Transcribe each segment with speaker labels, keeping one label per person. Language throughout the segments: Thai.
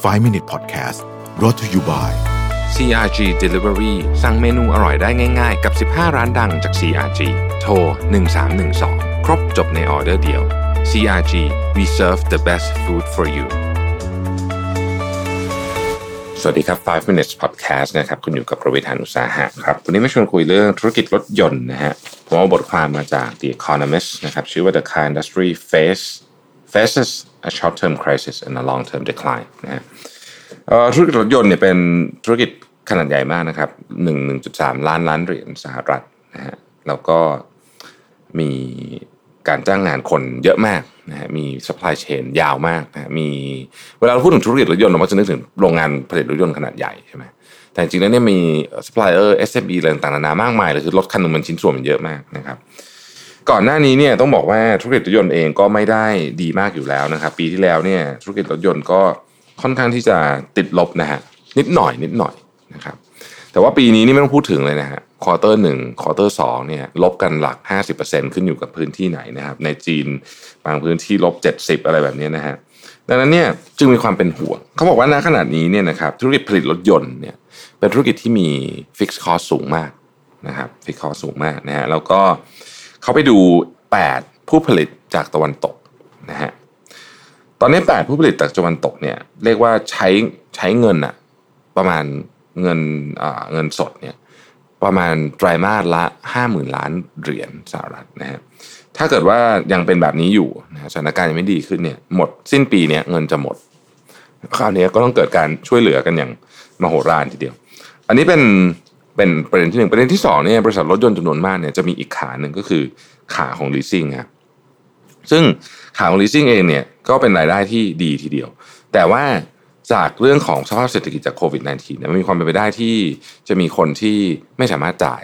Speaker 1: 5 Minute Podcast brought to you by
Speaker 2: CRG Delivery สั่งเมนูอร่อยได้ง่าย ๆ กับ 15 ร้านดังจาก CRG โทร 1312 ครบจบในออเดอร์เดียว CRG we serve the best food for you สวัสดีครับ 5 minutes podcast นะครับ คุณอยู่กับประวิทยานุสาหะครับ วันนี้มาชวนคุยเรื่องธุรกิจรถยนต์นะฮะ ผมเอาบทความมาจาก The Economist นะครับ ชื่อว่า The car industry face faces a short-term crisis and a long-term decline นะฮะธุรกิจรถยนต์เนี่ยเป็นธุรกิจขนาดใหญ่มากนะครับ1 1.3ล้านล้านเหรียญสหรัฐนะฮะแล้วก็มีการจ้างงานคนเยอะมากนะฮะมี supply chain ยาวมากนะฮะมีเวลาเราพูดถึงธุรกิจรถยนต์เราก็จะนึกถึงโรงงานผลิตรถยนต์ขนาดใหญ่ใช่ไหมแต่จริงๆแล้วเนี่ยมี supplier SME อะไรต่างๆนานามากมายเลยคือรถคันหนึงมันชิ้นส่วนมันเยอะมากนะครับ ก่อนหน้านี้เนี่ยต้องบอกว่าธุรกิจรถยนต์เองก็ไม่ได้ดีมากอยู่แล้วนะครับปีที่แล้วเนี่ยธุรกิจรถยนต์ก็ค่อนข้างที่จะติดลบนะฮะนิดหน่อยนิดหน่อยนะครับแต่ว่าปีนี้นี่ไม่ต้องพูดถึงเลยนะฮะ quarter หนึ่ง quarter สองเนี่ยลบกันหลัก 50%ขึ้นอยู่กับพื้นที่ไหนนะครับในจีนบางพื้นที่ลบ 70 อะไรแบบนี้นะฮะดังนั้นเนี่ยจึงมีความเป็นห่วงเขาบอกว่าณขณะนี้เนี่ยนะครับธุรกิจผลิตรถยนต์เนี่ยเป็นธุรกิจที่มีfixed cost สูงมากนะครับ fixed cost สูงมากนะฮะแล้วก็เขาไปดู 8 ผู้ผลิตจากตะวันตกนะฮะตอนนี้ 8 ผู้ผลิตจากตะวันตกเนี่ยเรียกว่าใช้ใช้เงินอะประมาณเงินเงินสดเนี่ยประมาณไตรมาสละ 50,000 ล้านเหรียญสหรัฐนะฮะถ้าเกิดว่ายังเป็นแบบนี้อยู่นะสถานการณ์ยังไม่ดีขึ้นเนี่ยหมดสิ้นปีเนี่ยเงินจะหมดคราวนี้ก็ต้องเกิดการช่วยเหลือกันอย่างมโหฬารทีเดียว อันนี้เป็น เป็นประเด็นที่หนึ่งประเด็นที่สองเนี่ยบริษัทรถยนต์จำนวนมากเนี่ยจะมีอีกขาหนึ่งก็คือขาของ leasing ครับซึ่งขาของ leasing เองเนี่ยก็เป็นรายได้ที่ดีทีเดียว แต่ว่าจากเรื่องของสภาพเศรษฐกิจจากโควิด -19 เนี่ยมันมีความเป็นไปได้ที่จะมีคนที่ไม่สามารถจ่าย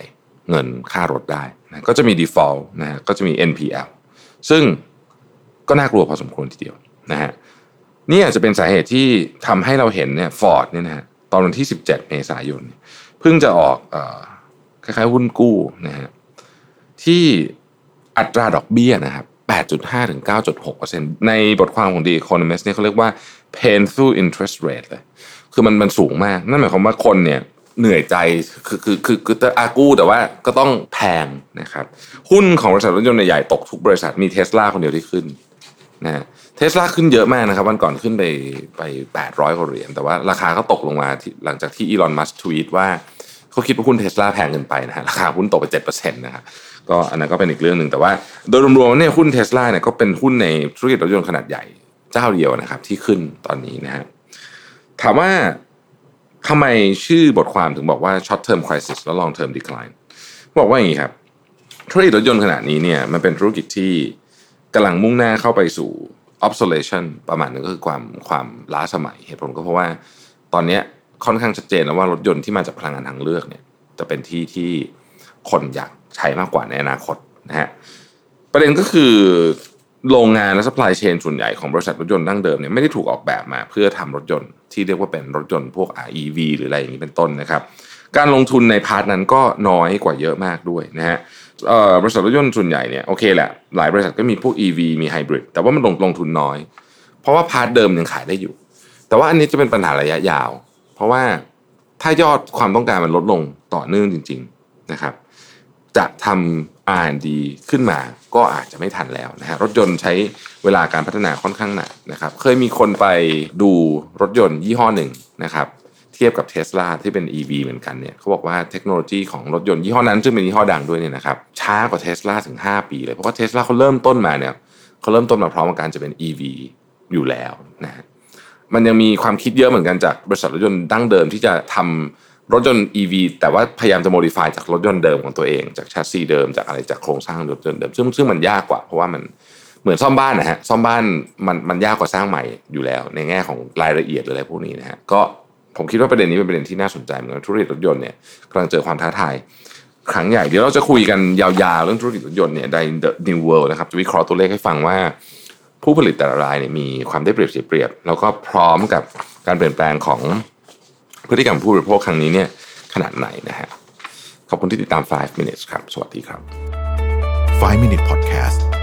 Speaker 2: เงินค่ารถได้นะก็จะมี default นะฮะก็จะมี NPL ซึ่งก็น่ากลัวพอสมควรทีเดียวนะฮะนี่อาจจะเป็นสาเหตุที่ทำให้เราเห็นเนี่ยฟอร์ดเนี่ยนะฮะตอนวันที่ 17 เมษายน เพิ่งจะออกออคล้ายๆหุ้นกู้นะฮะที่อัตราดอกเบี้ยนะครับ8.5ถึง9.6%ในบทความของ The Economist เนี่ยเขาเรียกว่า painful interest rate เลย คือมันมันสูงมาก นั่นหมายความว่าคนเนี่ยเหนื่อยใจ คือคือคือคือจะอากู้แต่ว่าก็ต้องแพงนะครับ หุ้นของบริษัทรถยนต์ใหญ่ๆตกทุกบริษัทมีเทสลาคนเดียวที่ขึ้น นะฮะเทสลาขึ้นเยอะมากนะครับ วันก่อนขึ้นไปไป 800กว่าเหรียญแต่ว่าราคาก็ตกลงมาหลังจากที่อีลอนมัสทวีตว่าเขาคิดว่าหุ้นเทสลาแพงเกินไปนะฮะราคาหุ้นตกไป7%นะครับก็อันนั้นก็เป็นอีกเรื่องหนึ่งแต่ว่าโดยรวมๆเนี่ยหุ้นเทสลาเนี่ยก็เป็นหุ้นในธุรกิจรถยนต์ขนาดใหญ่เจ้าเดียวนะครับ ที่ขึ้นตอนนี้นะฮะถามว่าทำไมชื่อบทความถึงบอกว่า short term crisis และ long term decline บอกว่าอย่างนี้ครับธุรกิจรถยนต์ขนาดนี้เนี่ยมันเป็นธุรกิจที่ กำลังมุ่งหน้าเข้าไปสู่ obsolescence ประมาณนึงก็คือความความล้าสมัยเหตุผลก็เพราะว่าตอนนี้ค่อนข้างชัดเจนแล้วว่ารถยนต์ที่มาจากพลังงานทางเลือกเนี่ยจะเป็นที่ที่คนอยากใช้มากกว่าในอนาคตนะฮะประเด็นก็คือโรงงานและ supply chain ส่วนใหญ่ของบริษัทรถยนต์ดั้งเดิมเนี่ยไม่ได้ถูกออกแบบมาเพื่อทำรถยนต์ที่เรียกว่าเป็นรถยนต์พวก REV หรืออะไรอย่างนี้เป็นต้นนะครับ การลงทุนใน part นั้นก็น้อยกว่าเยอะมากด้วยนะฮะบริษัทรถยนต์ส่วนใหญ่เนี่ยโอเคแหละหลายบริษัทก็มีพวก EV มีไฮบริดแต่ว่ามันลงลงทุนน้อย เพราะว่า part เดิมยังขายได้อยู่ แต่ว่าอันนี้จะเป็นปัญหาระยะยาว เพราะว่าถ้ายอดความต้องการมันลดลงต่อเนื่องจริง ๆนะครับ จะทำ R&D ขึ้นมาก็อาจจะไม่ทันแล้วนะฮะรถยนต์ใช้เวลาการพัฒนาค่อนข้างนานนะครับ เคยมีคนไปดูรถยนต์ยี่ห้อหนึ่งนะครับ เทียบกับเท s l a ที่เป็น EV เหมือนกันเนี่ยเขาบอกว่าเทคโนโลยีของรถยนต์ยี่ห้อนั้นซึ่งเป็นยี่ห้อดังด้วยเนี่ยนะครับช้ากว่าเท s l a ถึง 5 ปีเลย เพราะว่าเท s l a เขาเริ่มต้นมาเนี่ยเขาเริ่มต้นมาพร้อมกับการจะเป็น EV อยู่แล้วนะฮะมันยังมีความคิดเยอะเหมือนกันจากบริษัทรถยนต์ดั้งเดิมที่จะทำรถยนต์ EV แต่ว่าพยายามจะ modify จากรถยนต์เดิมของตัวเองจากแชสซีเดิมจากอะไรจากโครงสร้างรถยนต์เดิมซึ่งซึ่งมันยากกว่าเพราะว่ามันเหมือนซ่อมบ้านนะฮะซ่อมบ้านมันมันยากกว่าสร้างใหม่อยู่แล้ว ในแง่ของรายละเอียดหรืออะไรพวกนี้นะฮะก็ ผมคิดว่าประเด็นนี้เป็นประเด็นที่น่าสนใจเหมือนกันธุรกิจรถยนต์เนี่ยกำลังเจอความท้าทายครั้งใหญ่เดี๋ยวเราจะคุยกันยาวๆเรื่องธุรกิจรถยนต์เนี่ยใน The New World นะครับจะวิเคราะห์ตัวเลขให้ฟังว่าผู้ผลิตแต่ละรายเนี่ยมีความได้เปรียบเสียเปรียบ แล้วก็พร้อมกับการเปลี่ยนแปลงของพฤติกรรมผู้บริโภคครั้งนี้เนี่ยขนาดไหนนะฮะขอบคุณที่ติดตาม 5 minutes ครับ สวัสดีครับ
Speaker 1: 5 Minute Podcast